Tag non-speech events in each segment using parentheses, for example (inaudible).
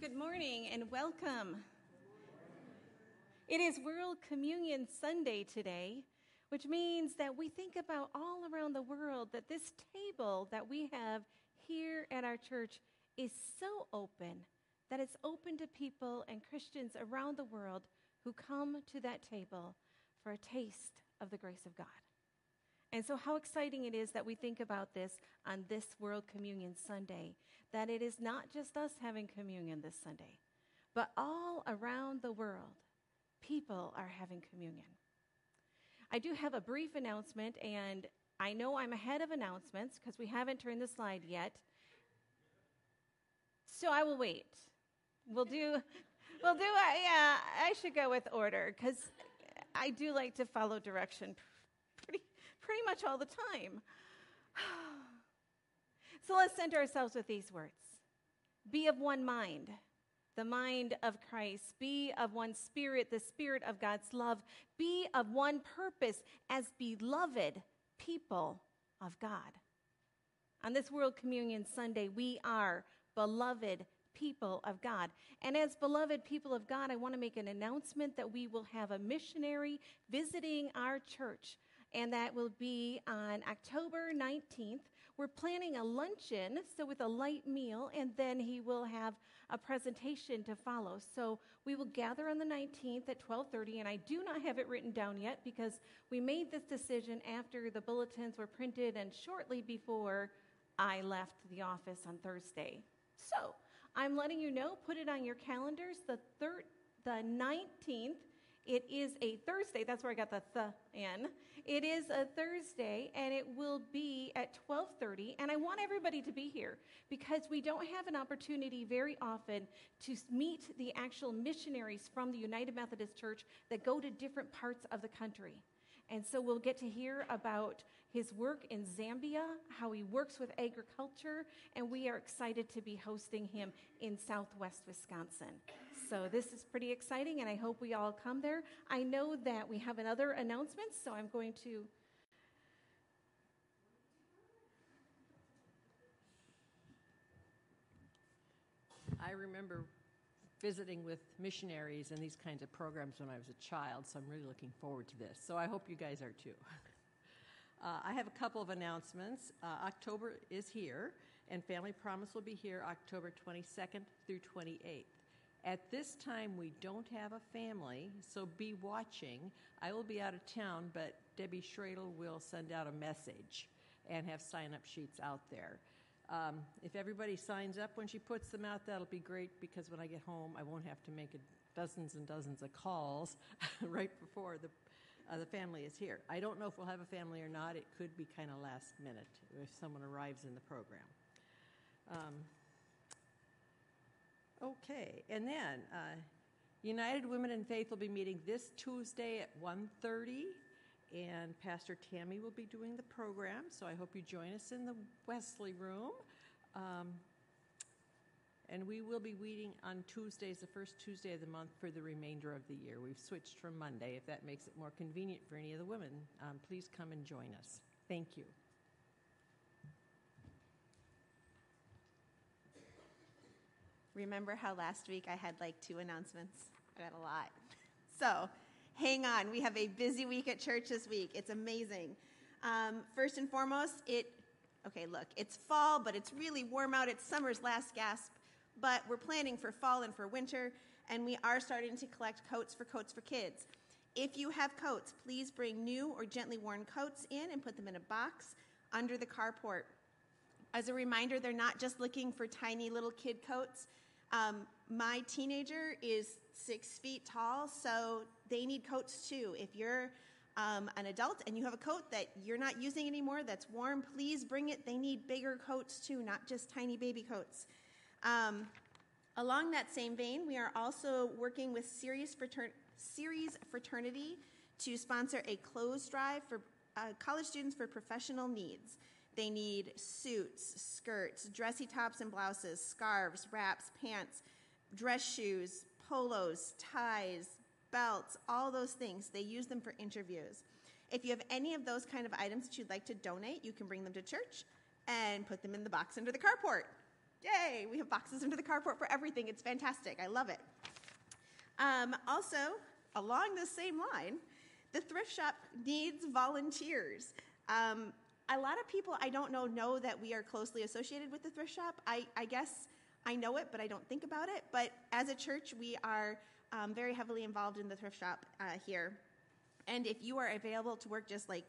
Good morning and welcome. It is World Communion Sunday today, which means that we think about all around the world that this table that we have here at our church is so open that it's open to people and Christians around the world who come to that table for a taste of the grace of God. And so, how exciting it is that we think about this on this World Communion Sunday, that it is not just us having communion this Sunday, but all around the world, people are having communion. I do have a brief announcement, and I know I'm ahead of announcements because we haven't turned the slide yet. So I will wait. We'll do, (laughs) we'll do, uh, yeah, I should go with order because I do like to follow direction pretty, much all the time. (sighs) so let's center ourselves with these words Be of one mind, the mind of Christ. Be of one spirit, the spirit of God's love. Be of one purpose as beloved people of God. On this World Communion Sunday, we are beloved people of God. And as beloved people of God, I want to make an announcement that we will have a missionary visiting our church and that will be on October 19th. We're planning a luncheon, so with a light meal, and then he will have a presentation to follow. So we will gather on the 19th at 12:30, and I do not have it written down yet because we made this decision after the bulletins were printed and shortly before I left the office on Thursday. So I'm letting you know, put it on your calendars, the, thir- the 19th it is a Thursday. That's where I got the th in. It is a Thursday, and it will be at 12:30. And I want everybody to be here because we don't have an opportunity very often to meet the actual missionaries from the United Methodist Church that go to different parts of the country. And so we'll get to hear about his work in Zambia, how he works with agriculture, and we are excited to be hosting him in southwest Wisconsin. So this is pretty exciting, and I hope we all come there. I know that we have another announcement, so I'm going to. I remember visiting with missionaries and these kinds of programs when I was a child, so I'm really looking forward to this. So I hope you guys are too. (laughs) Uh, I have a couple of announcements. Uh, October is here, and Family Promise will be here October 22nd through 28th. At this time, we don't have a family, so be watching. I will be out of town, but Debbie Schradel will send out a message and have sign up sheets out there. Um, if everybody signs up when she puts them out, that'll be great because when I get home, I won't have to make dozens and dozens of calls (laughs) right before the, uh, the family is here. I don't know if we'll have a family or not. It could be kind of last minute if someone arrives in the program. Um, okay, and then uh, United Women in Faith will be meeting this Tuesday at 1.30 and Pastor Tammy will be doing the program, so I hope you join us in the Wesley room. Um, and we will be meeting on Tuesdays, the first Tuesday of the month, for the remainder of the year. We've switched from Monday. If that makes it more convenient for any of the women, um, please come and join us. Thank you. Remember how last week I had like two announcements? I got a lot. (laughs) So, hang on. We have a busy week at church this week. It's amazing. Um, first and foremost, it, okay, look, it's fall, but it's really warm out. It's summer's last gasp, but we're planning for fall and for winter, and we are starting to collect coats for Coats for Kids. If you have coats, please bring new or gently worn coats in and put them in a box under the carport. As a reminder, they're not just looking for tiny little kid coats. Um, my teenager is six feet tall, so they need coats too. If you're um, an adult and you have a coat that you're not using anymore that's warm, please bring it. They need bigger coats too, not just tiny baby coats. Um, along that same vein, we are also working with Ceres Fraternity to sponsor a clothes drive for uh, college students for professional needs. They need suits, skirts, dressy tops and blouses, scarves, wraps, pants, dress shoes, polos, ties, belts, all those things. They use them for interviews. If you have any of those kind of items that you'd like to donate, you can bring them to church and put them in the box under the carport. Yay! We have boxes under the carport for everything. It's fantastic. I love it. Um, also, along the same line, the thrift shop needs volunteers. Um, a lot of people I don't know know that we are closely associated with the thrift shop. I, I guess I know it, but I don't think about it. But as a church, we are um, very heavily involved in the thrift shop uh, here. And if you are available to work just like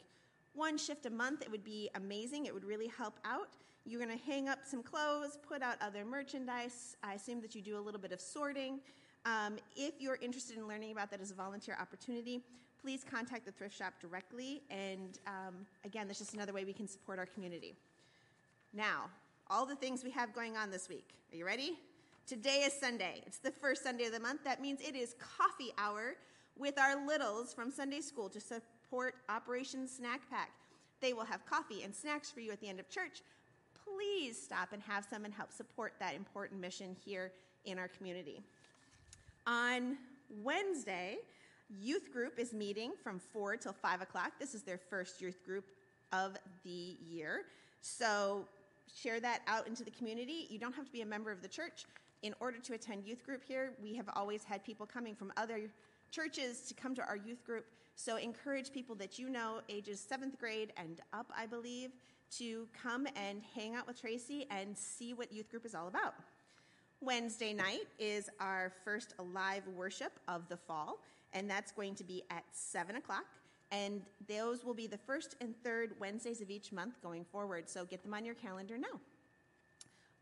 one shift a month, it would be amazing. It would really help out. You're going to hang up some clothes, put out other merchandise. I assume that you do a little bit of sorting. Um, if you're interested in learning about that as a volunteer opportunity, please contact the thrift shop directly. And um, again, that's just another way we can support our community. Now, all the things we have going on this week. Are you ready? Today is Sunday. It's the first Sunday of the month. That means it is coffee hour with our littles from Sunday school to support Operation Snack Pack. They will have coffee and snacks for you at the end of church. Please stop and have some and help support that important mission here in our community. On Wednesday, youth group is meeting from 4 till 5 o'clock. This is their first youth group of the year. So share that out into the community. You don't have to be a member of the church. In order to attend youth group here, we have always had people coming from other churches to come to our youth group. So encourage people that you know, ages seventh grade and up, I believe, to come and hang out with Tracy and see what youth group is all about. Wednesday night is our first live worship of the fall, and that's going to be at 7 o'clock. And those will be the first and third Wednesdays of each month going forward, so get them on your calendar now.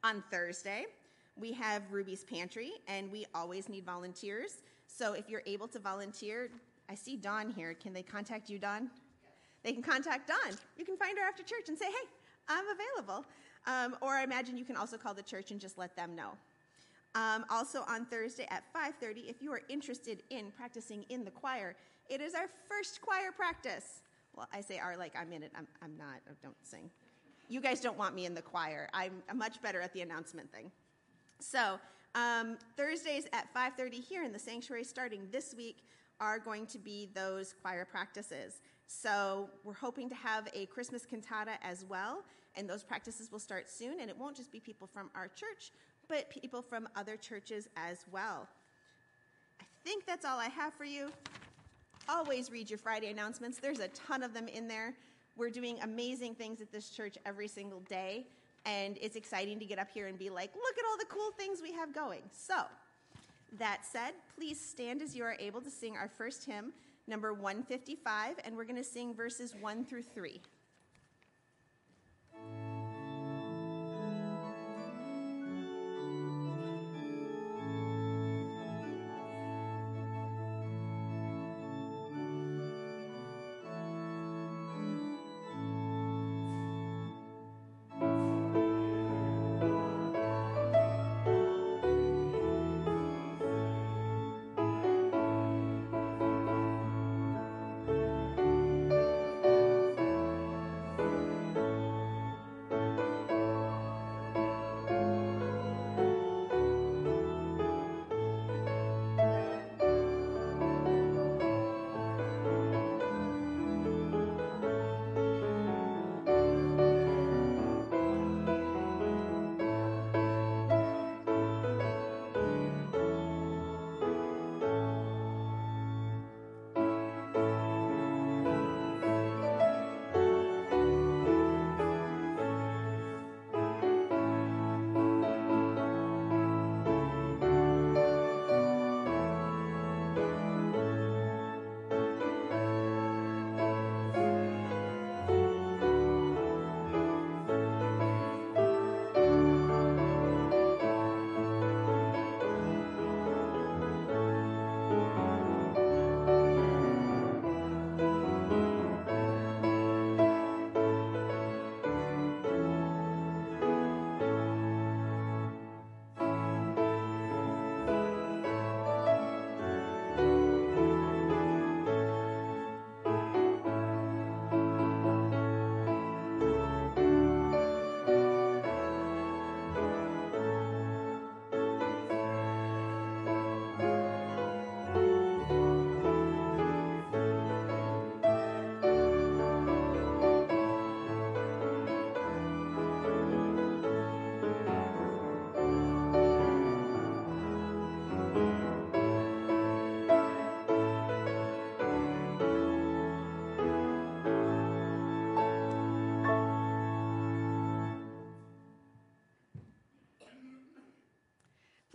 On Thursday, we have Ruby's Pantry, and we always need volunteers. So if you're able to volunteer, I see Dawn here. Can they contact you, Dawn? They can contact Dawn. You can find her after church and say, hey, I'm available. Um, or I imagine you can also call the church and just let them know. Um, also on Thursday at 5:30, if you are interested in practicing in the choir, it is our first choir practice. Well, I say our like I'm in it. I'm, I'm not. I don't sing. You guys don't want me in the choir. I'm, I'm much better at the announcement thing. So um, Thursdays at 5:30 here in the sanctuary, starting this week, are going to be those choir practices. So we're hoping to have a Christmas cantata as well, and those practices will start soon. And it won't just be people from our church, but people from other churches as well. I think that's all I have for you. Always read your Friday announcements, there's a ton of them in there. We're doing amazing things at this church every single day, and it's exciting to get up here and be like, look at all the cool things we have going. So, that said, please stand as you are able to sing our first hymn, number 155, and we're going to sing verses 1 through 3.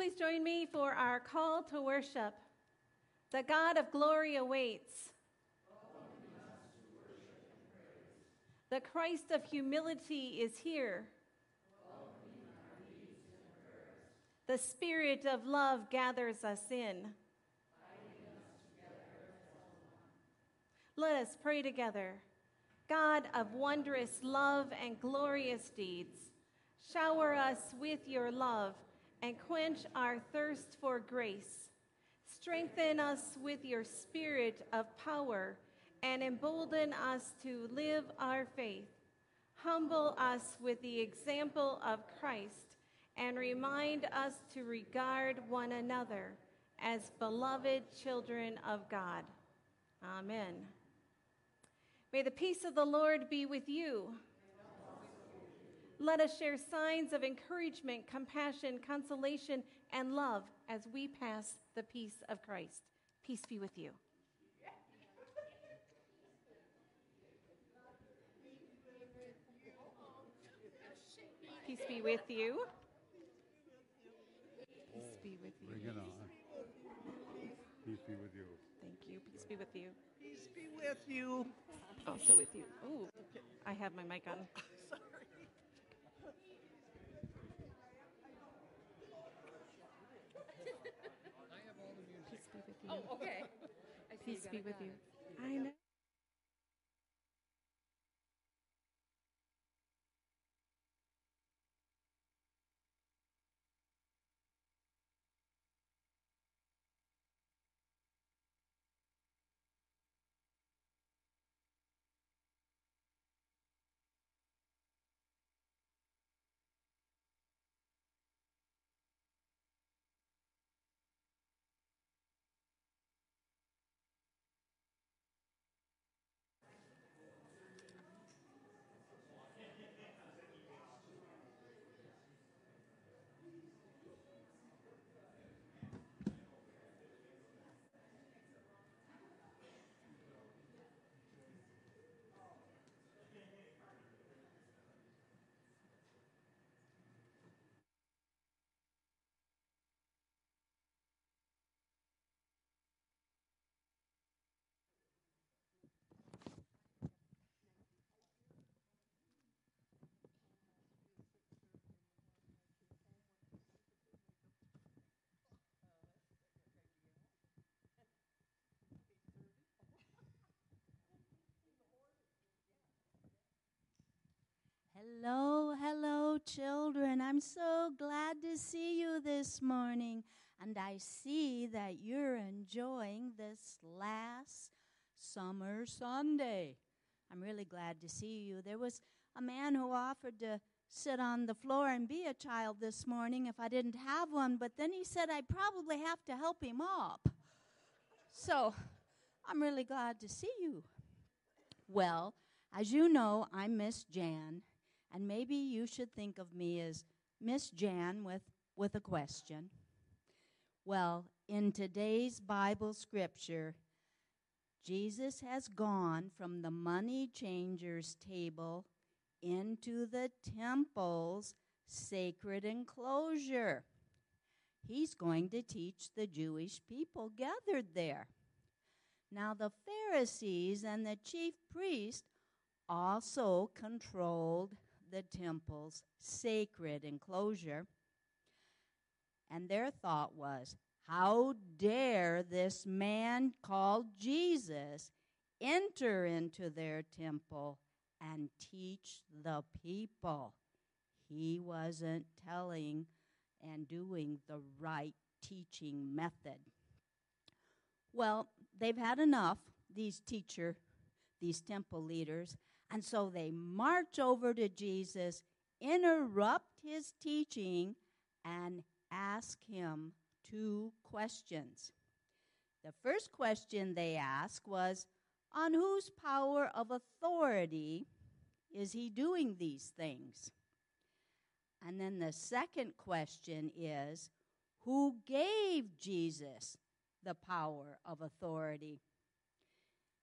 Please join me for our call to worship. The God of glory awaits. The Christ of humility is here. The Spirit of love gathers us in. Let us pray together. God of wondrous love and glorious deeds, shower us with your love and quench our thirst for grace. Strengthen us with your spirit of power and embolden us to live our faith. Humble us with the example of Christ and remind us to regard one another as beloved children of God. Amen. May the peace of the Lord be with you. Let us share signs of encouragement, compassion, consolation, and love as we pass the peace of Christ. Peace be with you. Peace be with you. Peace be with you. Bring it on. Peace be with you. Thank you. Peace be with you. Peace be with you. Also with you. Oh, I have my mic on. (laughs) Peace be with you. Oh, okay. I see Peace be with you. I know. Hello, hello, children. I'm so glad to see you this morning. And I see that you're enjoying this last summer Sunday. I'm really glad to see you. There was a man who offered to sit on the floor and be a child this morning if I didn't have one, but then he said I'd probably have to help him up. So I'm really glad to see you. Well, as you know, I'm Miss Jan, and maybe you should think of me as Miss Jan with, with a question. Well, in today's Bible scripture, Jesus has gone from the money changer's table into the temple's sacred enclosure. He's going to teach the Jewish people gathered there. Now, the Pharisees and the chief priest also controlled the temple's sacred enclosure. And their thought was, how dare this man called Jesus enter into their temple and teach the people? He wasn't telling and doing the right teaching method. Well, they've had enough, these teacher, these temple leaders, and so they march over to Jesus, interrupt his teaching, and ask him two questions. The first question they asked was, On whose power of authority is he doing these things? And then the second question is, Who gave Jesus the power of authority?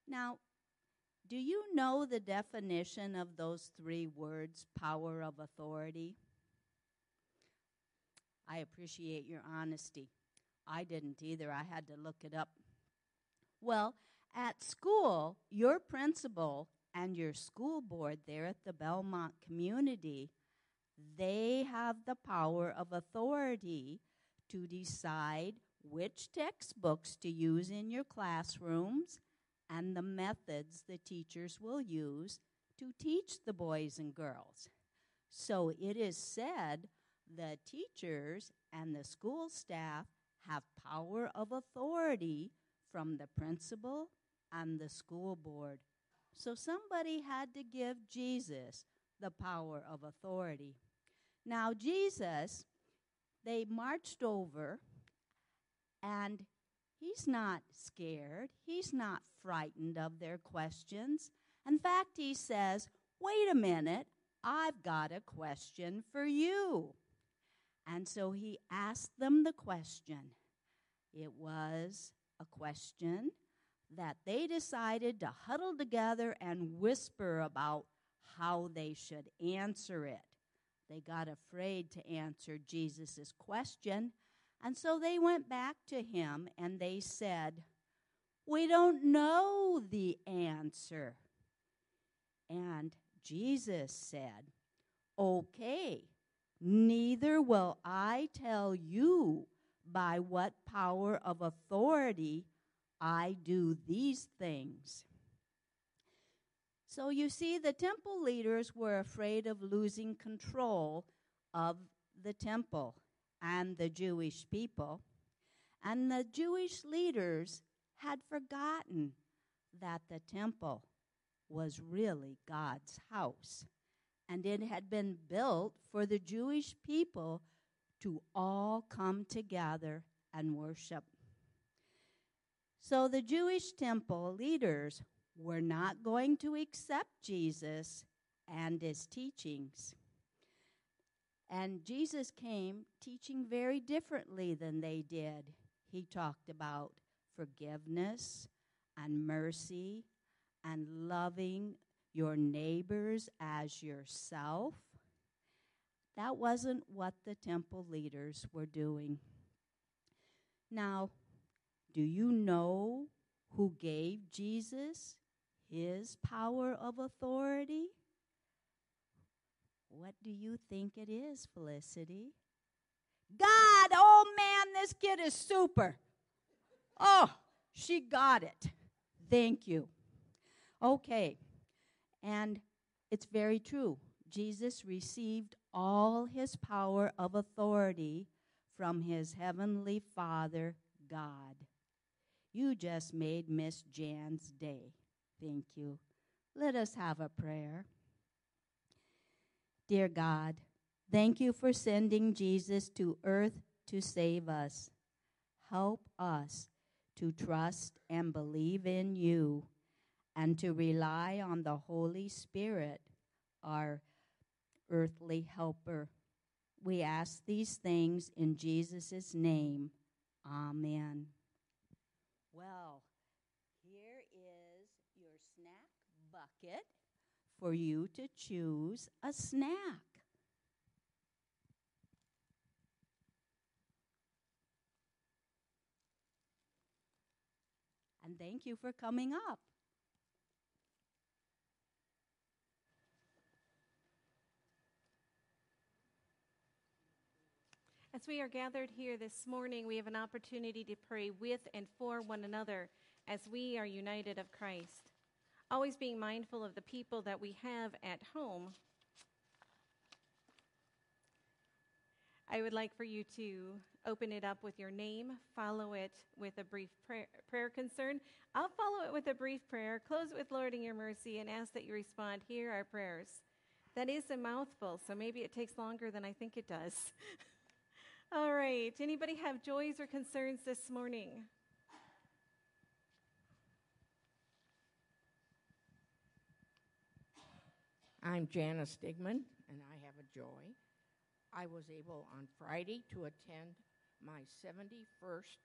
Now, do you know the definition of those three words, power of authority? I appreciate your honesty. I didn't either. I had to look it up. Well, at school, your principal and your school board there at the Belmont community, they have the power of authority to decide which textbooks to use in your classrooms and the methods the teachers will use to teach the boys and girls. So it is said the teachers and the school staff have power of authority from the principal and the school board. So somebody had to give Jesus the power of authority. Now, Jesus, they marched over, and he's not scared. He's not frightened of their questions. In fact, he says, Wait a minute, I've got a question for you. And so he asked them the question. It was a question that they decided to huddle together and whisper about how they should answer it. They got afraid to answer Jesus' question, and so they went back to him and they said, We don't know the answer. And Jesus said, Okay, neither will I tell you by what power of authority I do these things. So you see, the temple leaders were afraid of losing control of the temple and the Jewish people. And the Jewish leaders had forgotten that the temple was really God's house. And it had been built for the Jewish people to all come together and worship. So the Jewish temple leaders were not going to accept Jesus and his teachings. And Jesus came teaching very differently than they did. He talked about forgiveness and mercy and loving your neighbors as yourself. That wasn't what the temple leaders were doing. Now, do you know who gave Jesus his power of authority? What do you think it is, Felicity? God, oh man, this kid is super. Oh, she got it. Thank you. Okay, and it's very true. Jesus received all his power of authority from his heavenly Father, God. You just made Miss Jan's day. Thank you. Let us have a prayer. Dear God, thank you for sending Jesus to earth to save us. Help us to trust and believe in you and to rely on the Holy Spirit, our earthly helper. We ask these things in Jesus' name. Amen. Well, here is your snack bucket for you to choose a snack. And thank you for coming up. As we are gathered here this morning, we have an opportunity to pray with and for one another as we are united of Christ. Always being mindful of the people that we have at home. I would like for you to open it up with your name, follow it with a brief prayer, prayer concern. I'll follow it with a brief prayer, close it with Lord in your mercy, and ask that you respond. Hear our prayers. That is a mouthful, so maybe it takes longer than I think it does. (laughs) All right. Anybody have joys or concerns this morning? I'm Janice Stigman, and I have a joy. I was able on Friday to attend my 71st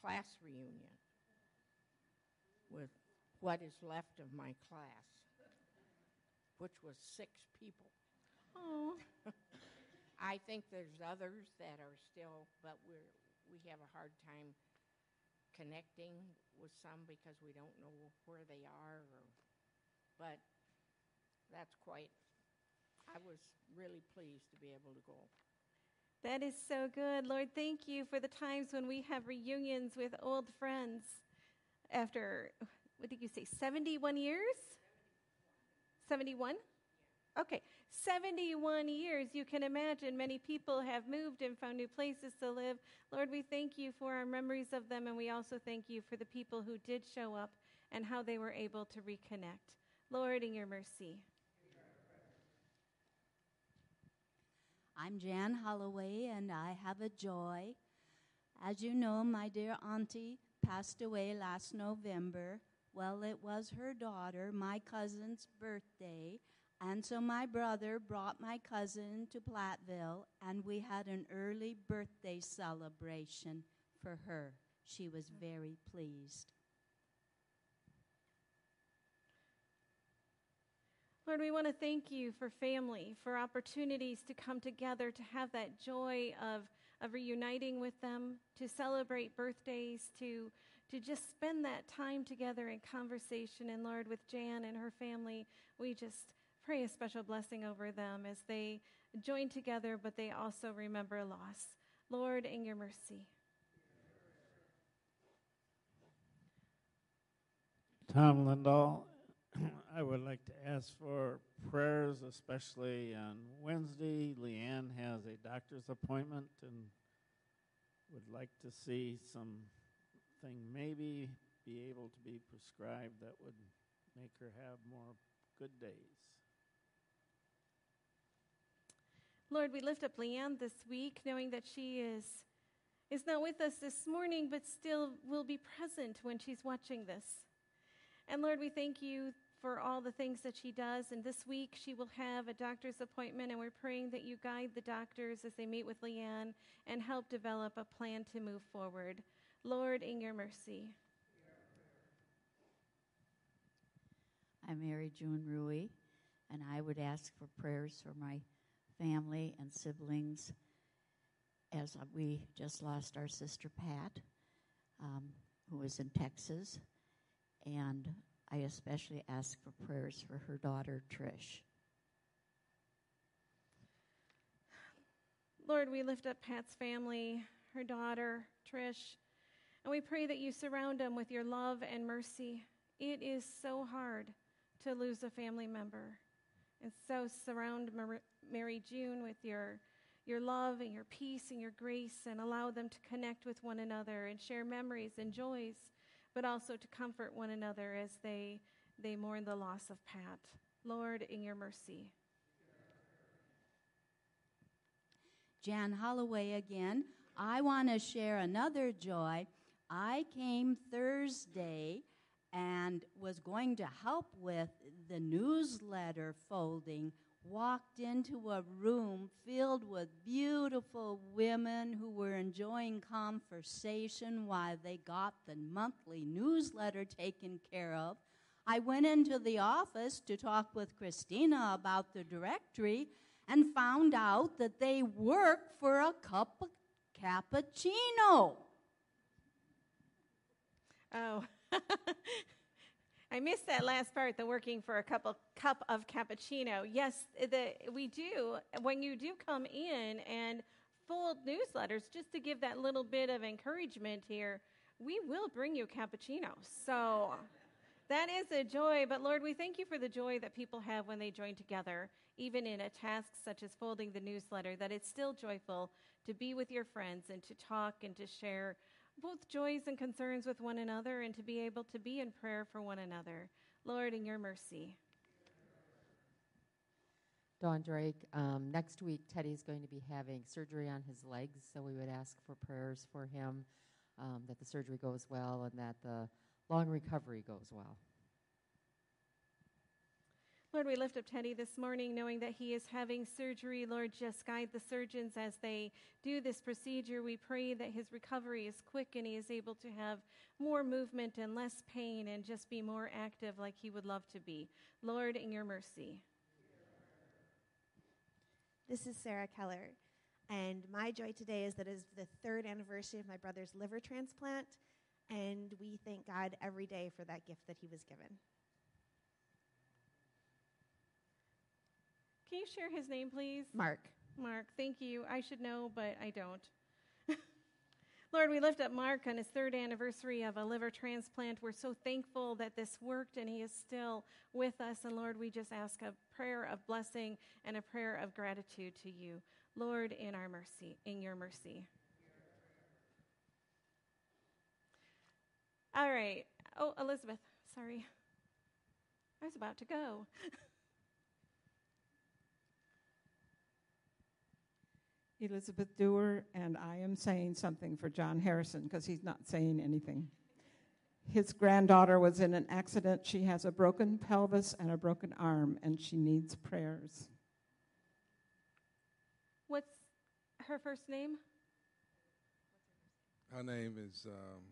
class reunion with what is left of my class, which was six people. Oh. (laughs) I think there's others that are still, but we're we have a hard time connecting with some because we don't know where they are. Or, but that's quite. I was really pleased to be able to go. That is so good. Lord, thank you for the times when we have reunions with old friends after, what did you say, 71 years? 71? Okay, 71 years. You can imagine many people have moved and found new places to live. Lord, we thank you for our memories of them, and we also thank you for the people who did show up and how they were able to reconnect. Lord, in your mercy. I'm Jan Holloway, and I have a joy. As you know, my dear auntie passed away last November. Well, it was her daughter, my cousin's birthday, and so my brother brought my cousin to Platteville, and we had an early birthday celebration for her. She was very pleased. Lord, we want to thank you for family, for opportunities to come together, to have that joy of, of reuniting with them, to celebrate birthdays, to, to just spend that time together in conversation. And Lord, with Jan and her family, we just pray a special blessing over them as they join together, but they also remember loss. Lord, in your mercy. Tom Lindahl I would like to ask for prayers, especially on Wednesday. Leanne has a doctor's appointment and would like to see something maybe be able to be prescribed that would make her have more good days. Lord, we lift up Leanne this week, knowing that she is, is not with us this morning, but still will be present when she's watching this. And Lord, we thank you for all the things that she does. And this week she will have a doctor's appointment, and we're praying that you guide the doctors as they meet with Leanne and help develop a plan to move forward. Lord, in your mercy. I'm Mary June Rui, and I would ask for prayers for my family and siblings as we just lost our sister Pat, um, who was in Texas. And I especially ask for prayers for her daughter, Trish. Lord, we lift up Pat's family, her daughter, Trish, and we pray that you surround them with your love and mercy. It is so hard to lose a family member. And so surround Mary June with your, your love and your peace and your grace and allow them to connect with one another and share memories and joys but also to comfort one another as they, they mourn the loss of Pat. Lord, in your mercy. Jan Holloway again. I want to share another joy. I came Thursday and was going to help with the newsletter folding walked into a room filled with beautiful women who were enjoying conversation while they got the monthly newsletter taken care of. I went into the office to talk with Christina about the directory and found out that they work for a cup of cappuccino. Oh. (laughs) I missed that last part, the working for a cup of, cup of cappuccino. Yes, the, we do. When you do come in and fold newsletters, just to give that little bit of encouragement here, we will bring you cappuccino. So that is a joy. But Lord, we thank you for the joy that people have when they join together, even in a task such as folding the newsletter, that it's still joyful to be with your friends and to talk and to share both joys and concerns with one another and to be able to be in prayer for one another. Lord, in your mercy. Don Drake, um, next week Teddy's going to be having surgery on his legs, so we would ask for prayers for him um, that the surgery goes well and that the long recovery goes well. Lord, we lift up Teddy this morning knowing that he is having surgery. Lord, just guide the surgeons as they do this procedure. We pray that his recovery is quick and he is able to have more movement and less pain and just be more active like he would love to be. Lord, in your mercy. This is Sarah Keller. And my joy today is that it is the third anniversary of my brother's liver transplant, and we thank God every day for that gift that he was given. Can you share his name, please? Mark. Mark, thank you. I should know, but I don't. (laughs) Lord, we lift up Mark on his third anniversary of a liver transplant. We're so thankful that this worked and he is still with us. And Lord, we just ask a prayer of blessing and a prayer of gratitude to you. Lord, in our mercy, in your mercy. All right. Oh, Elizabeth, sorry. I was about to go. (laughs) Elizabeth Dewar, and I am saying something for John Harrison because he's not saying anything. His granddaughter was in an accident. She has a broken pelvis and a broken arm, and she needs prayers. What's her first name? Her name is um,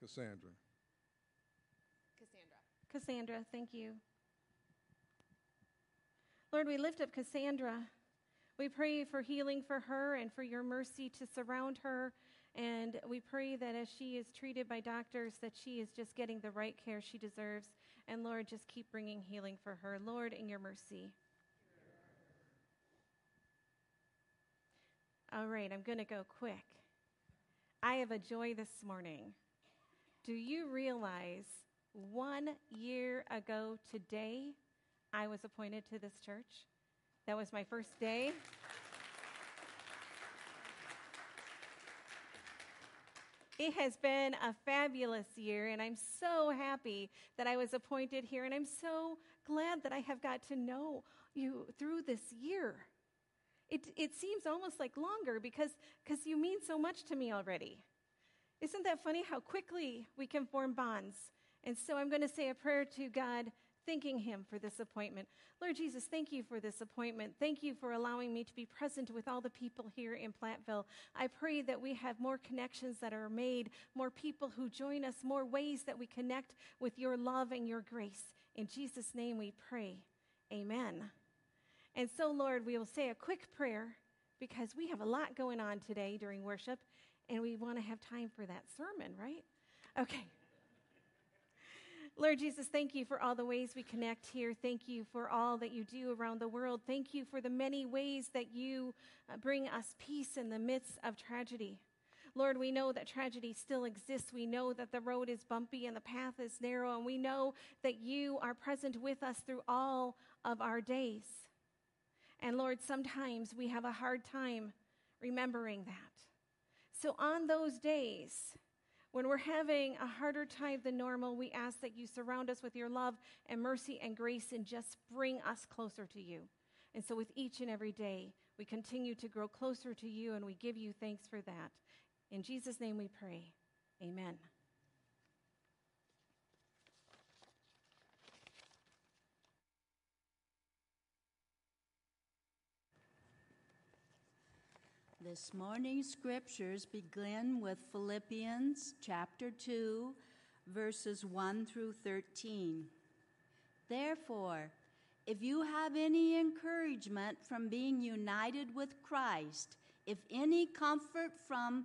Cassandra. Cassandra. Cassandra, thank you. Lord, we lift up Cassandra. We pray for healing for her and for your mercy to surround her. And we pray that as she is treated by doctors, that she is just getting the right care she deserves. And Lord, just keep bringing healing for her. Lord, in your mercy. All right, I'm going to go quick. I have a joy this morning. Do you realize one year ago today, I was appointed to this church? That was my first day. It has been a fabulous year, and I'm so happy that I was appointed here, and I'm so glad that I have got to know you through this year. It, it seems almost like longer because because you mean so much to me already. Isn't that funny how quickly we can form bonds? And so I'm going to say a prayer to God thanking Him for this appointment. Lord Jesus, thank you for this appointment. Thank you for allowing me to be present with all the people here in Platteville. I pray that we have more connections that are made, more people who join us, more ways that we connect with your love and your grace. In Jesus' name we pray. Amen. And so, Lord, we will say a quick prayer because we have a lot going on today during worship, and we want to have time for that sermon, right? Okay. Lord Jesus, thank you for all the ways we connect here. Thank you for all that you do around the world. Thank you for the many ways that you uh, bring us peace in the midst of tragedy. Lord, we know that tragedy still exists. We know that the road is bumpy and the path is narrow, and we know that you are present with us through all of our days. And Lord, sometimes we have a hard time remembering that. So on those days, when we're having a harder time than normal, we ask that you surround us with your love and mercy and grace and just bring us closer to you. And so, with each and every day, we continue to grow closer to you and we give you thanks for that. In Jesus' name we pray. Amen. This morning's scriptures begin with Philippians chapter 2, verses 1 through 13. Therefore, if you have any encouragement from being united with Christ, if any comfort from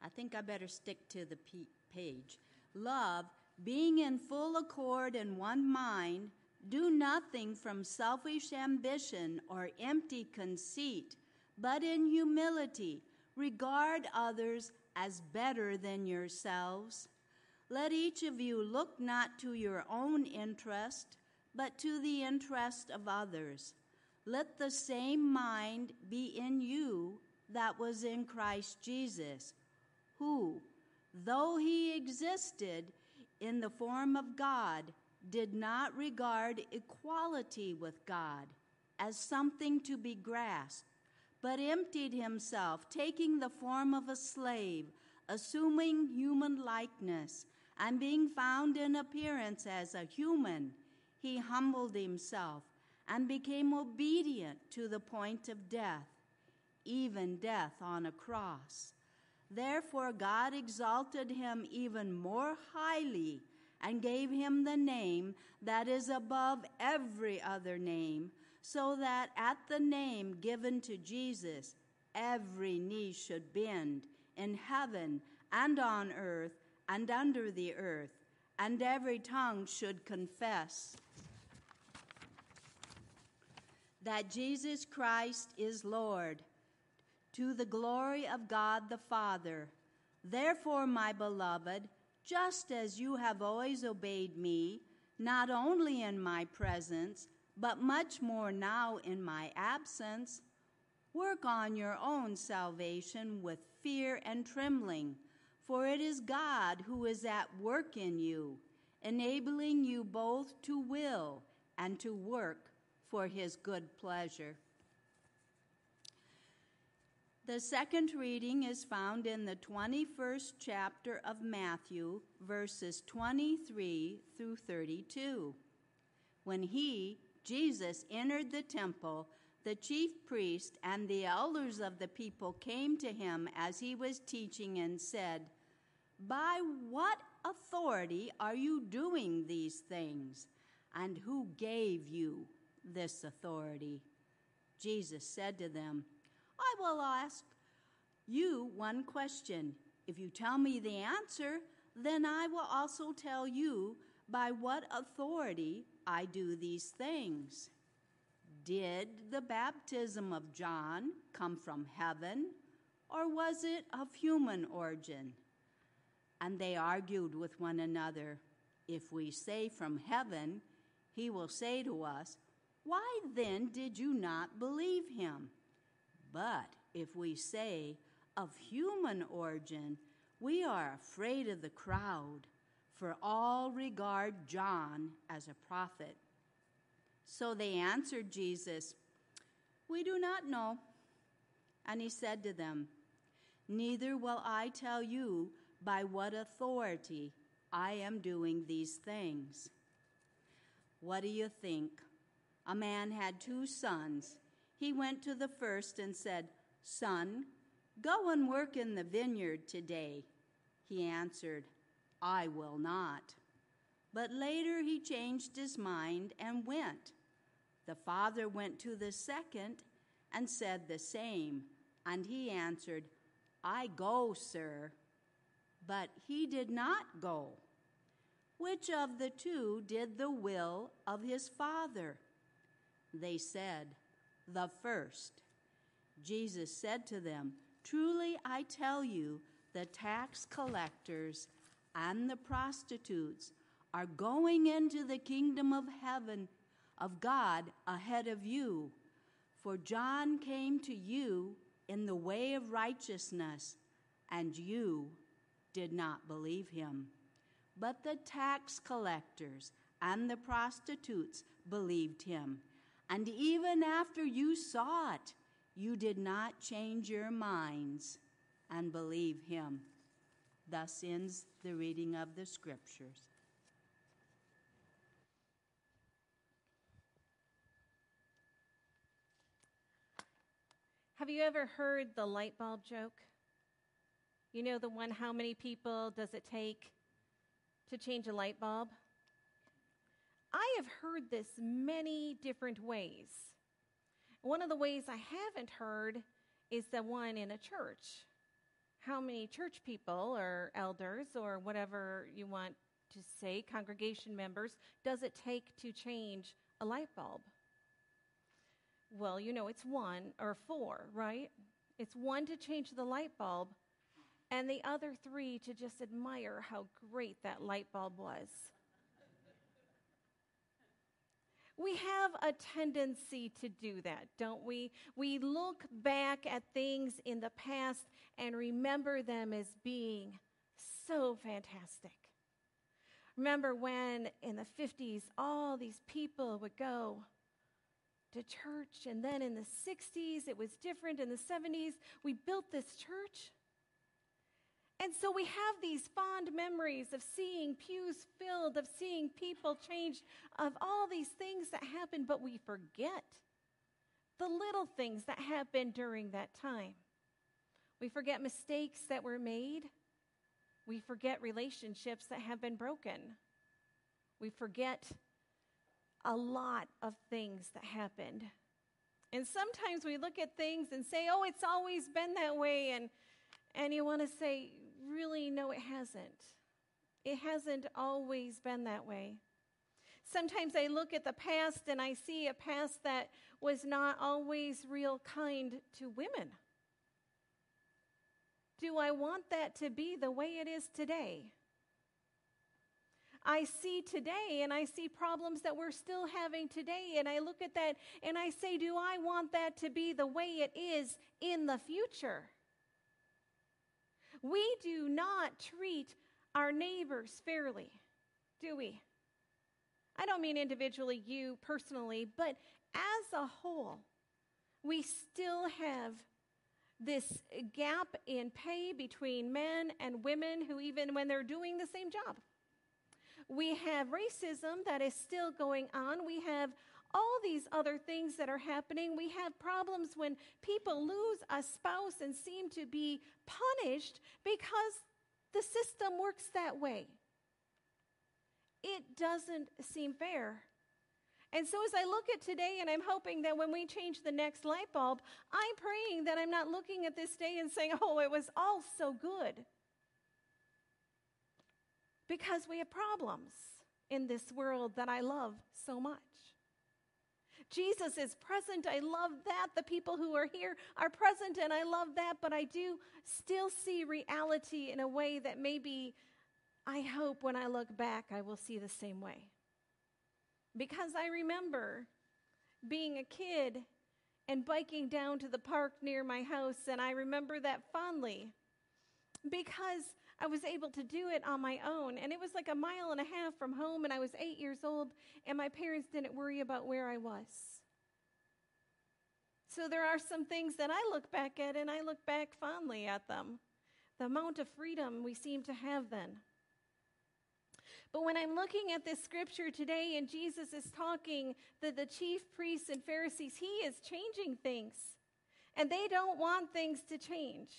I think I better stick to the page. Love, being in full accord and one mind, do nothing from selfish ambition or empty conceit, but in humility regard others as better than yourselves. Let each of you look not to your own interest, but to the interest of others. Let the same mind be in you that was in Christ Jesus, who, though he existed in the form of God, did not regard equality with God as something to be grasped, but emptied himself, taking the form of a slave, assuming human likeness, and being found in appearance as a human, he humbled himself and became obedient to the point of death, even death on a cross. Therefore, God exalted him even more highly and gave him the name that is above every other name, so that at the name given to Jesus, every knee should bend in heaven and on earth and under the earth, and every tongue should confess that Jesus Christ is Lord, to the glory of God the Father. Therefore, my beloved, just as you have always obeyed me, not only in my presence, but much more now in my absence, work on your own salvation with fear and trembling, for it is God who is at work in you, enabling you both to will and to work for his good pleasure. The second reading is found in the 21st chapter of Matthew, verses 23 through 32. When he, Jesus, entered the temple, the chief priest and the elders of the people came to him as he was teaching and said, By what authority are you doing these things? And who gave you this authority? Jesus said to them, I will ask you one question. If you tell me the answer, then I will also tell you by what authority I do these things. Did the baptism of John come from heaven, or was it of human origin? And they argued with one another. If we say from heaven, he will say to us, Why then did you not believe him? But if we say of human origin, we are afraid of the crowd, for all regard John as a prophet. So they answered Jesus, We do not know. And he said to them, Neither will I tell you by what authority I am doing these things. What do you think? A man had two sons. He went to the first and said, Son, go and work in the vineyard today. He answered, I will not. But later he changed his mind and went. The father went to the second and said the same. And he answered, I go, sir. But he did not go. Which of the two did the will of his father? They said, The first. Jesus said to them, Truly I tell you, the tax collectors and the prostitutes are going into the kingdom of heaven of God ahead of you. For John came to you in the way of righteousness, and you did not believe him. But the tax collectors and the prostitutes believed him. And even after you saw it, you did not change your minds and believe him. Thus ends the reading of the scriptures. Have you ever heard the light bulb joke? You know the one, how many people does it take to change a light bulb? I have heard this many different ways. One of the ways I haven't heard is the one in a church. How many church people or elders or whatever you want to say, congregation members, does it take to change a light bulb? Well, you know, it's one or four, right? It's one to change the light bulb, and the other three to just admire how great that light bulb was. We have a tendency to do that, don't we? We look back at things in the past and remember them as being so fantastic. Remember when in the 50s all these people would go to church, and then in the 60s it was different. In the 70s, we built this church. And so we have these fond memories of seeing pews filled, of seeing people changed, of all these things that happened, but we forget the little things that happened during that time. We forget mistakes that were made. We forget relationships that have been broken. We forget a lot of things that happened. And sometimes we look at things and say, oh, it's always been that way. And, and you want to say, really, no, it hasn't. It hasn't always been that way. Sometimes I look at the past and I see a past that was not always real kind to women. Do I want that to be the way it is today? I see today and I see problems that we're still having today, and I look at that and I say, Do I want that to be the way it is in the future? We do not treat our neighbors fairly, do we? I don't mean individually, you personally, but as a whole, we still have this gap in pay between men and women who, even when they're doing the same job, we have racism that is still going on. We have all these other things that are happening. We have problems when people lose a spouse and seem to be punished because the system works that way. It doesn't seem fair. And so, as I look at today, and I'm hoping that when we change the next light bulb, I'm praying that I'm not looking at this day and saying, oh, it was all so good. Because we have problems in this world that I love so much. Jesus is present. I love that. The people who are here are present, and I love that. But I do still see reality in a way that maybe I hope when I look back, I will see the same way. Because I remember being a kid and biking down to the park near my house, and I remember that fondly because I was able to do it on my own. And it was like a mile and a half from home, and I was eight years old, and my parents didn't worry about where I was. So there are some things that I look back at, and I look back fondly at them. The amount of freedom we seem to have then. But when I'm looking at this scripture today and Jesus is talking that the chief priests and Pharisees, he is changing things. And they don't want things to change.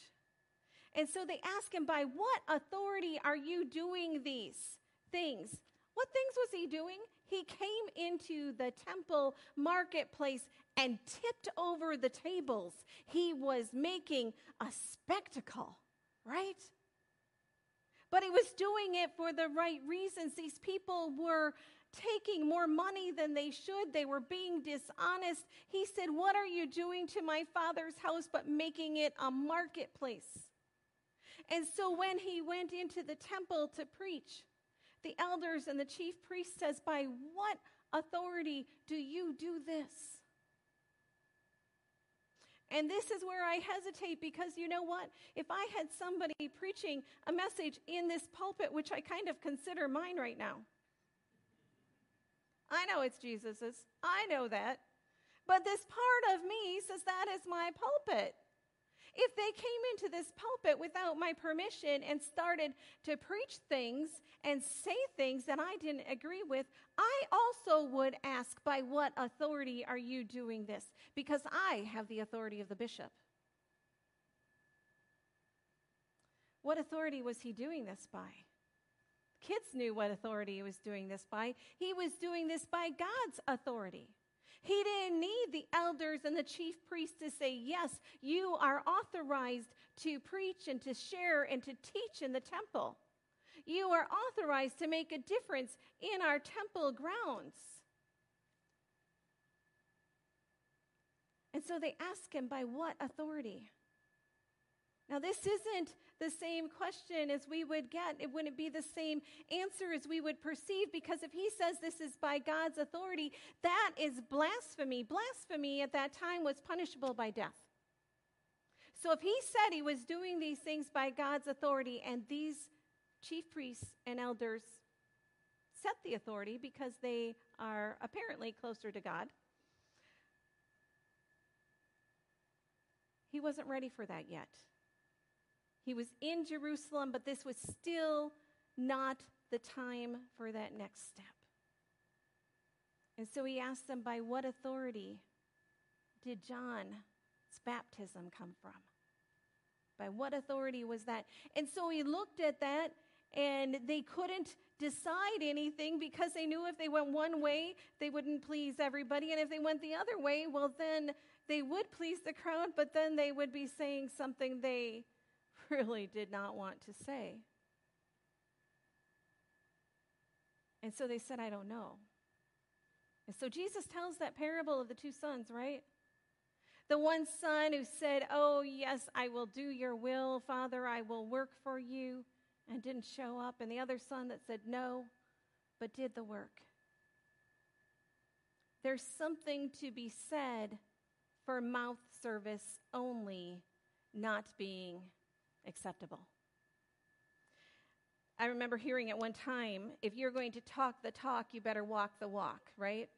And so they ask him, By what authority are you doing these things? What things was he doing? He came into the temple marketplace and tipped over the tables. He was making a spectacle, right? But he was doing it for the right reasons. These people were taking more money than they should. They were being dishonest. He said, What are you doing to my father's house but making it a marketplace? And so when he went into the temple to preach, the elders and the chief priest says, By what authority do you do this? And this is where I hesitate because you know what? If I had somebody preaching a message in this pulpit, which I kind of consider mine right now, I know it's Jesus's. I know that. But this part of me says that is my pulpit. If they came into this pulpit without my permission and started to preach things and say things that I didn't agree with, I also would ask, by what authority are you doing this? Because I have the authority of the bishop. What authority was he doing this by? Kids knew what authority he was doing this by. He was doing this by God's authority. He didn't need the elders and the chief priests to say, Yes, you are authorized to preach and to share and to teach in the temple. You are authorized to make a difference in our temple grounds. And so they ask him, By what authority? Now, this isn't the same question as we would get. It wouldn't be the same answer as we would perceive because if he says this is by God's authority, that is blasphemy. Blasphemy at that time was punishable by death. So if he said he was doing these things by God's authority and these chief priests and elders set the authority because they are apparently closer to God, he wasn't ready for that yet. He was in Jerusalem, but this was still not the time for that next step. And so he asked them, By what authority did John's baptism come from? By what authority was that? And so he looked at that, and they couldn't decide anything because they knew if they went one way, they wouldn't please everybody. And if they went the other way, well, then they would please the crowd, but then they would be saying something they really did not want to say. And so they said, I don't know. And so Jesus tells that parable of the two sons, right? The one son who said, Oh, yes, I will do your will, Father, I will work for you, and didn't show up. And the other son that said, No, but did the work. There's something to be said for mouth service only not being acceptable. I remember hearing at one time if you're going to talk the talk, you better walk the walk, right?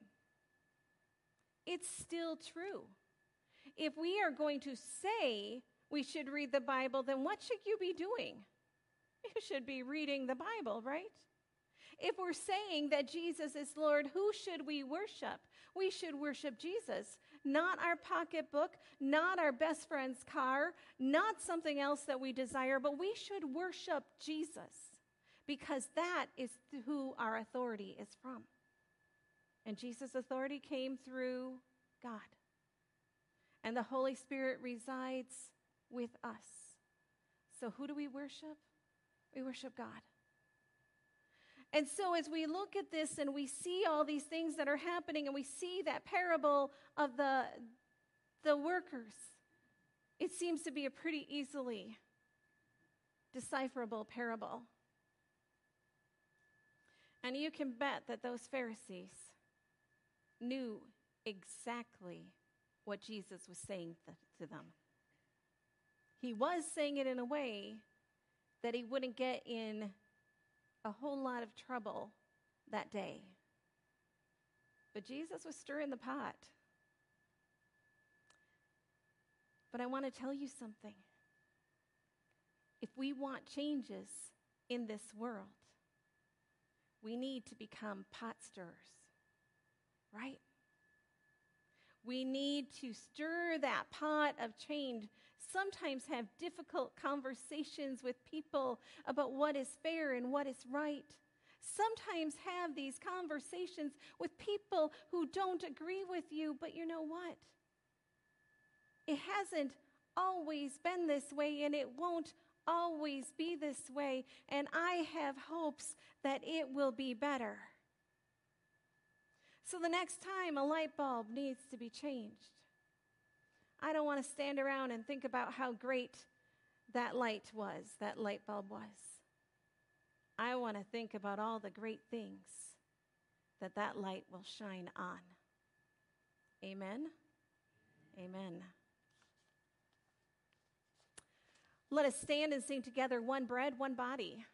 It's still true. If we are going to say we should read the Bible, then what should you be doing? (laughs) You should be reading the Bible, right? If we're saying that Jesus is Lord, who should we worship? We should worship Jesus, not our pocketbook, not our best friend's car, not something else that we desire, but we should worship Jesus because that is who our authority is from. And Jesus' authority came through God. And the Holy Spirit resides with us. So who do we worship? We worship God. And so, as we look at this and we see all these things that are happening, and we see that parable of the, the workers, it seems to be a pretty easily decipherable parable. And you can bet that those Pharisees knew exactly what Jesus was saying th- to them. He was saying it in a way that he wouldn't get in a whole lot of trouble that day. But Jesus was stirring the pot. But I want to tell you something. If we want changes in this world, we need to become pot stirrers, right? We need to stir that pot of change. Sometimes have difficult conversations with people about what is fair and what is right. Sometimes have these conversations with people who don't agree with you, but you know what? It hasn't always been this way, and it won't always be this way, and I have hopes that it will be better. So the next time a light bulb needs to be changed, I don't want to stand around and think about how great that light was, that light bulb was. I want to think about all the great things that that light will shine on. Amen. Amen. Let us stand and sing together one bread, one body.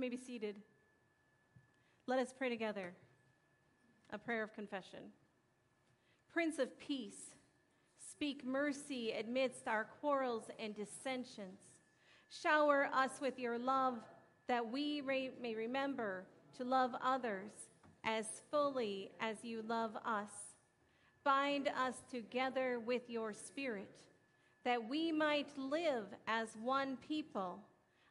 May be seated. Let us pray together a prayer of confession. Prince of Peace, speak mercy amidst our quarrels and dissensions. Shower us with your love that we may remember to love others as fully as you love us. Bind us together with your Spirit that we might live as one people,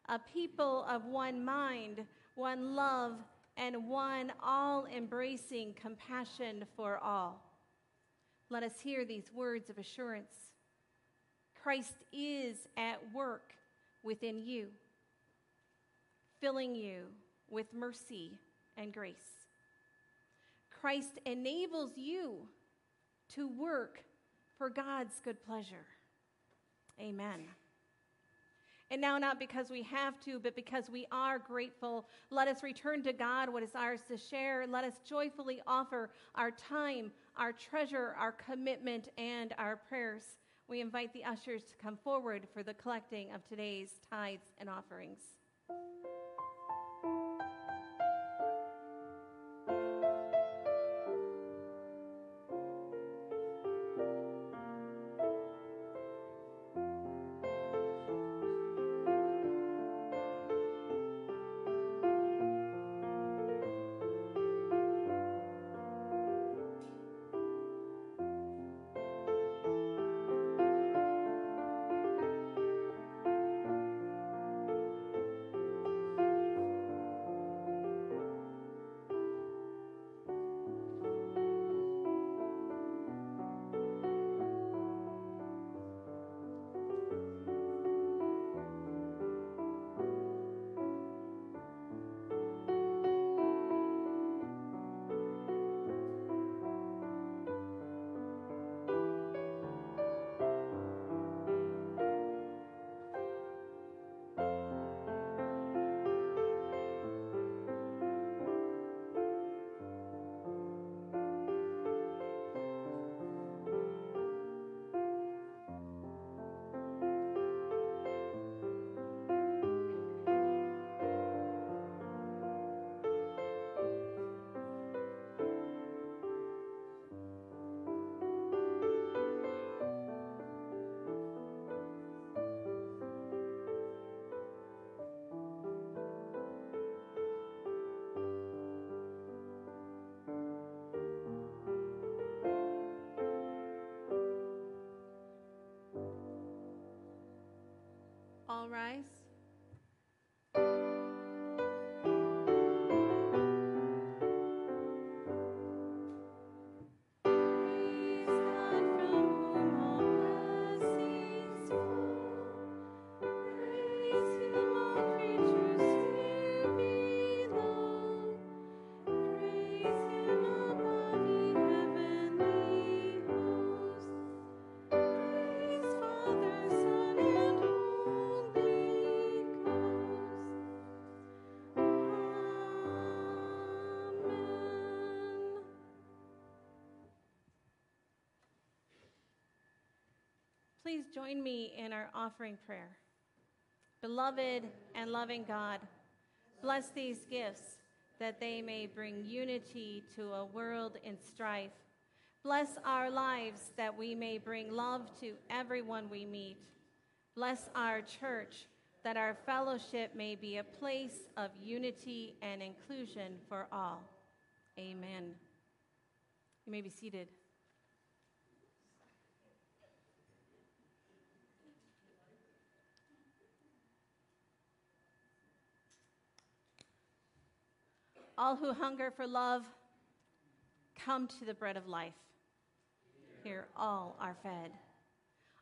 a people of one mind, one love, and one all embracing compassion for all. Let us hear these words of assurance Christ is at work within you, filling you with mercy and grace. Christ enables you to work for God's good pleasure. Amen. And now, not because we have to, but because we are grateful, let us return to God what is ours to share. Let us joyfully offer our time, our treasure, our commitment, and our prayers. We invite the ushers to come forward for the collecting of today's tithes and offerings. All rise. Please join me in our offering prayer. Beloved and loving God, bless these gifts that they may bring unity to a world in strife. Bless our lives that we may bring love to everyone we meet. Bless our church that our fellowship may be a place of unity and inclusion for all. Amen. You may be seated. All who hunger for love, come to the bread of life. Here all are fed.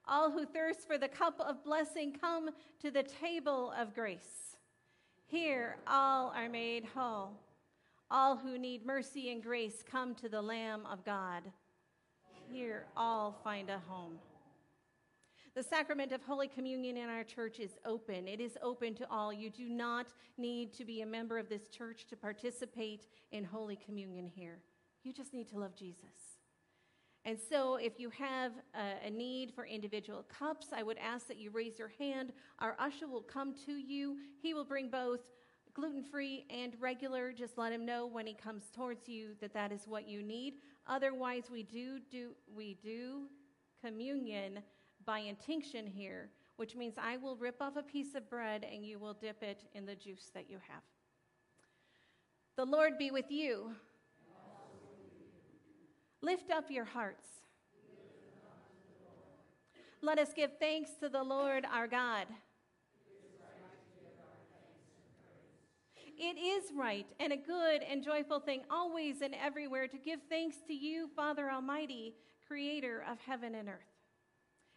All who thirst for the cup of blessing, come to the table of grace. Here all are made whole. All who need mercy and grace, come to the Lamb of God. Here all find a home. The sacrament of Holy Communion in our church is open. It is open to all. You do not need to be a member of this church to participate in Holy Communion here. You just need to love Jesus. And so, if you have a, need for individual cups, I would ask that you raise your hand. Our usher will come to you. He will bring both gluten free and regular, just let him know when he comes towards you that that is what you need. Otherwise, we do do we do communion by intinction here, which means I will rip off a piece of bread and you will dip it in the juice that you have. The Lord be with you. Lift up your hearts. Let us give thanks to the Lord our God. It is right and a good and joyful thing always and everywhere to give thanks to you, Father Almighty, creator of heaven and earth.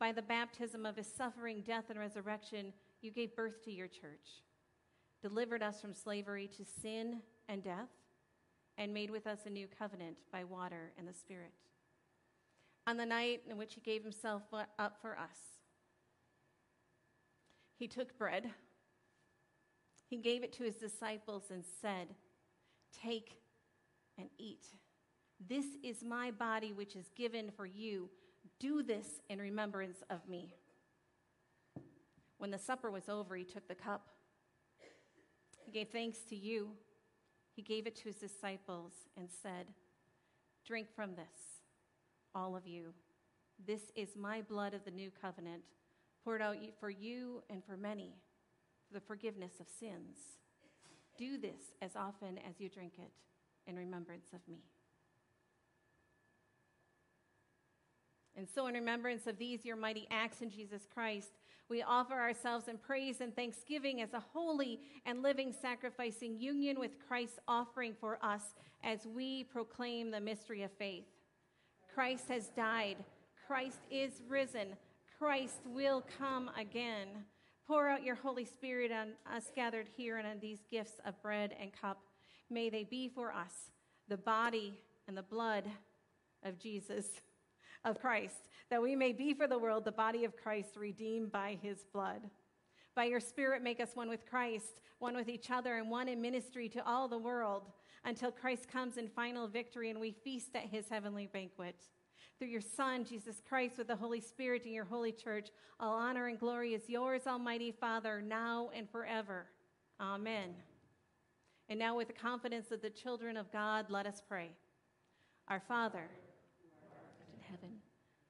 By the baptism of his suffering, death, and resurrection, you gave birth to your church, delivered us from slavery to sin and death, and made with us a new covenant by water and the Spirit. On the night in which he gave himself up for us, he took bread, he gave it to his disciples, and said, Take and eat. This is my body, which is given for you. Do this in remembrance of me. When the supper was over, he took the cup. He gave thanks to you. He gave it to his disciples and said, Drink from this, all of you. This is my blood of the new covenant, poured out for you and for many for the forgiveness of sins. Do this as often as you drink it in remembrance of me. And so, in remembrance of these, your mighty acts in Jesus Christ, we offer ourselves in praise and thanksgiving as a holy and living sacrifice in union with Christ's offering for us as we proclaim the mystery of faith. Christ has died, Christ is risen, Christ will come again. Pour out your Holy Spirit on us gathered here and on these gifts of bread and cup May they be for us the body and the blood of Jesus, of Christ, that we may be for the world the body of Christ redeemed by his blood. By your Spirit, make us one with Christ, one with each other, and one in ministry to all the world until Christ comes in final victory and we feast at his heavenly banquet. Through your Son, Jesus Christ, with the Holy Spirit in your holy church, all honor and glory is yours, Almighty Father, now and forever. Amen. And now, with the confidence of the children of God, let us pray. Our Father,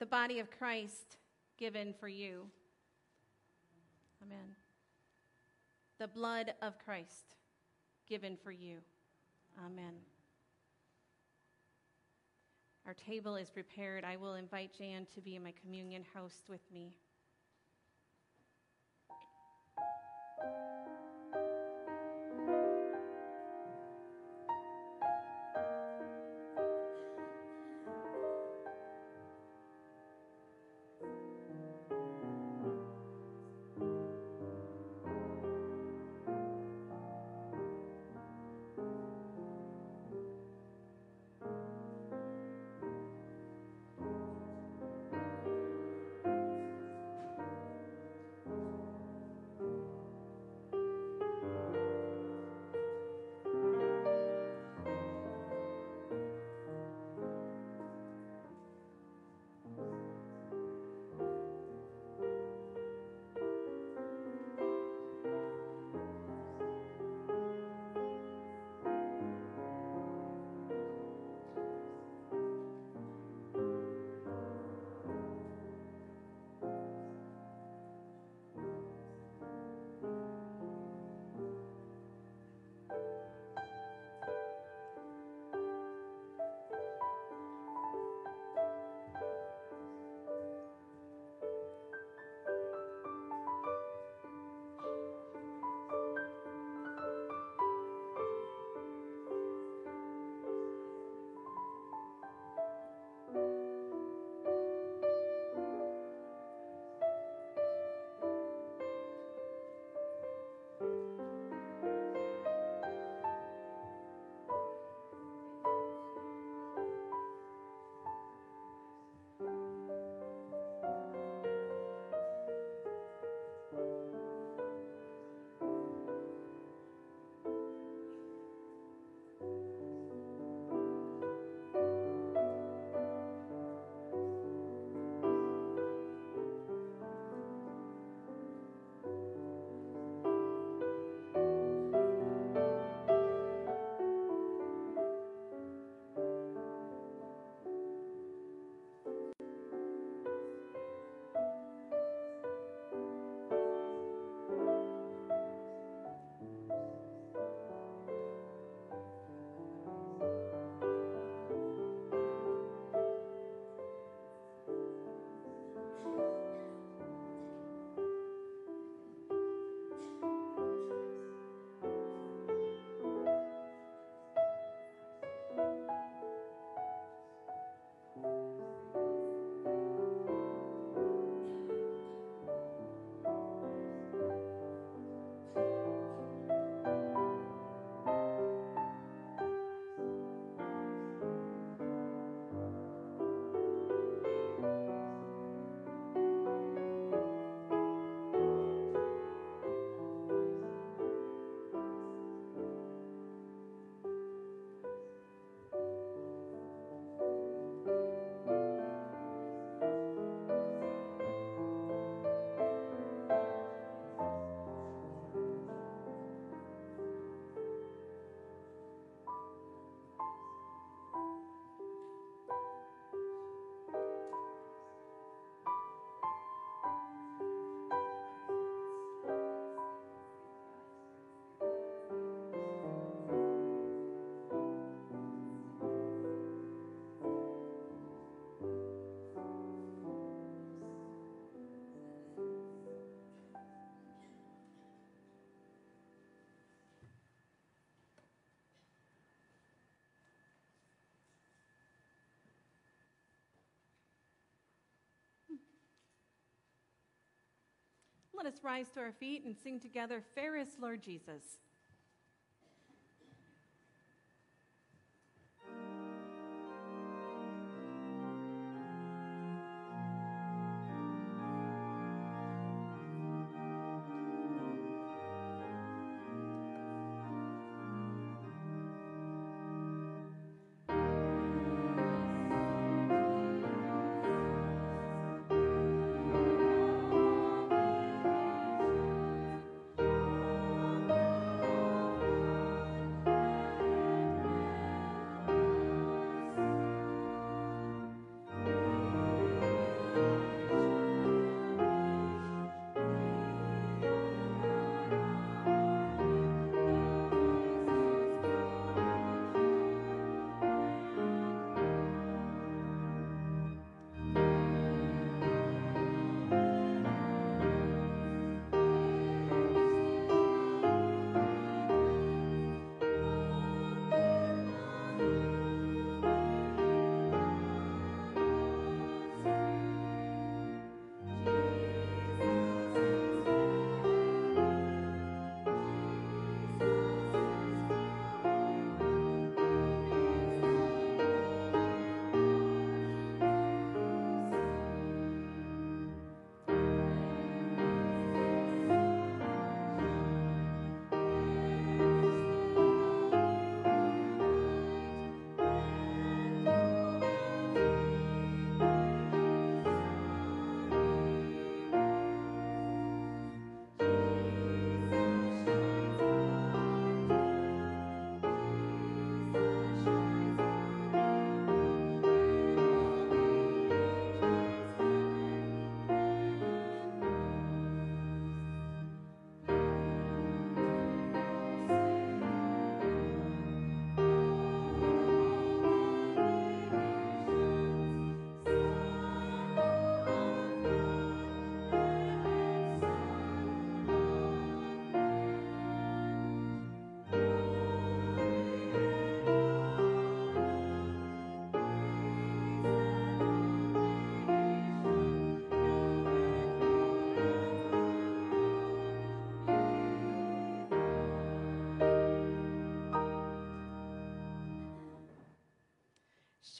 The body of Christ given for you. Amen. The blood of Christ given for you. Amen. Our table is prepared. I will invite Jan to be my communion host with me. Let us rise to our feet and sing together, Fairest Lord Jesus.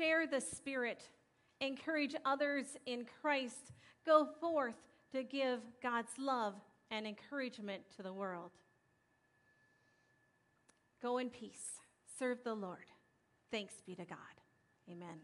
Share the Spirit. Encourage others in Christ. Go forth to give God's love and encouragement to the world. Go in peace. Serve the Lord. Thanks be to God. Amen.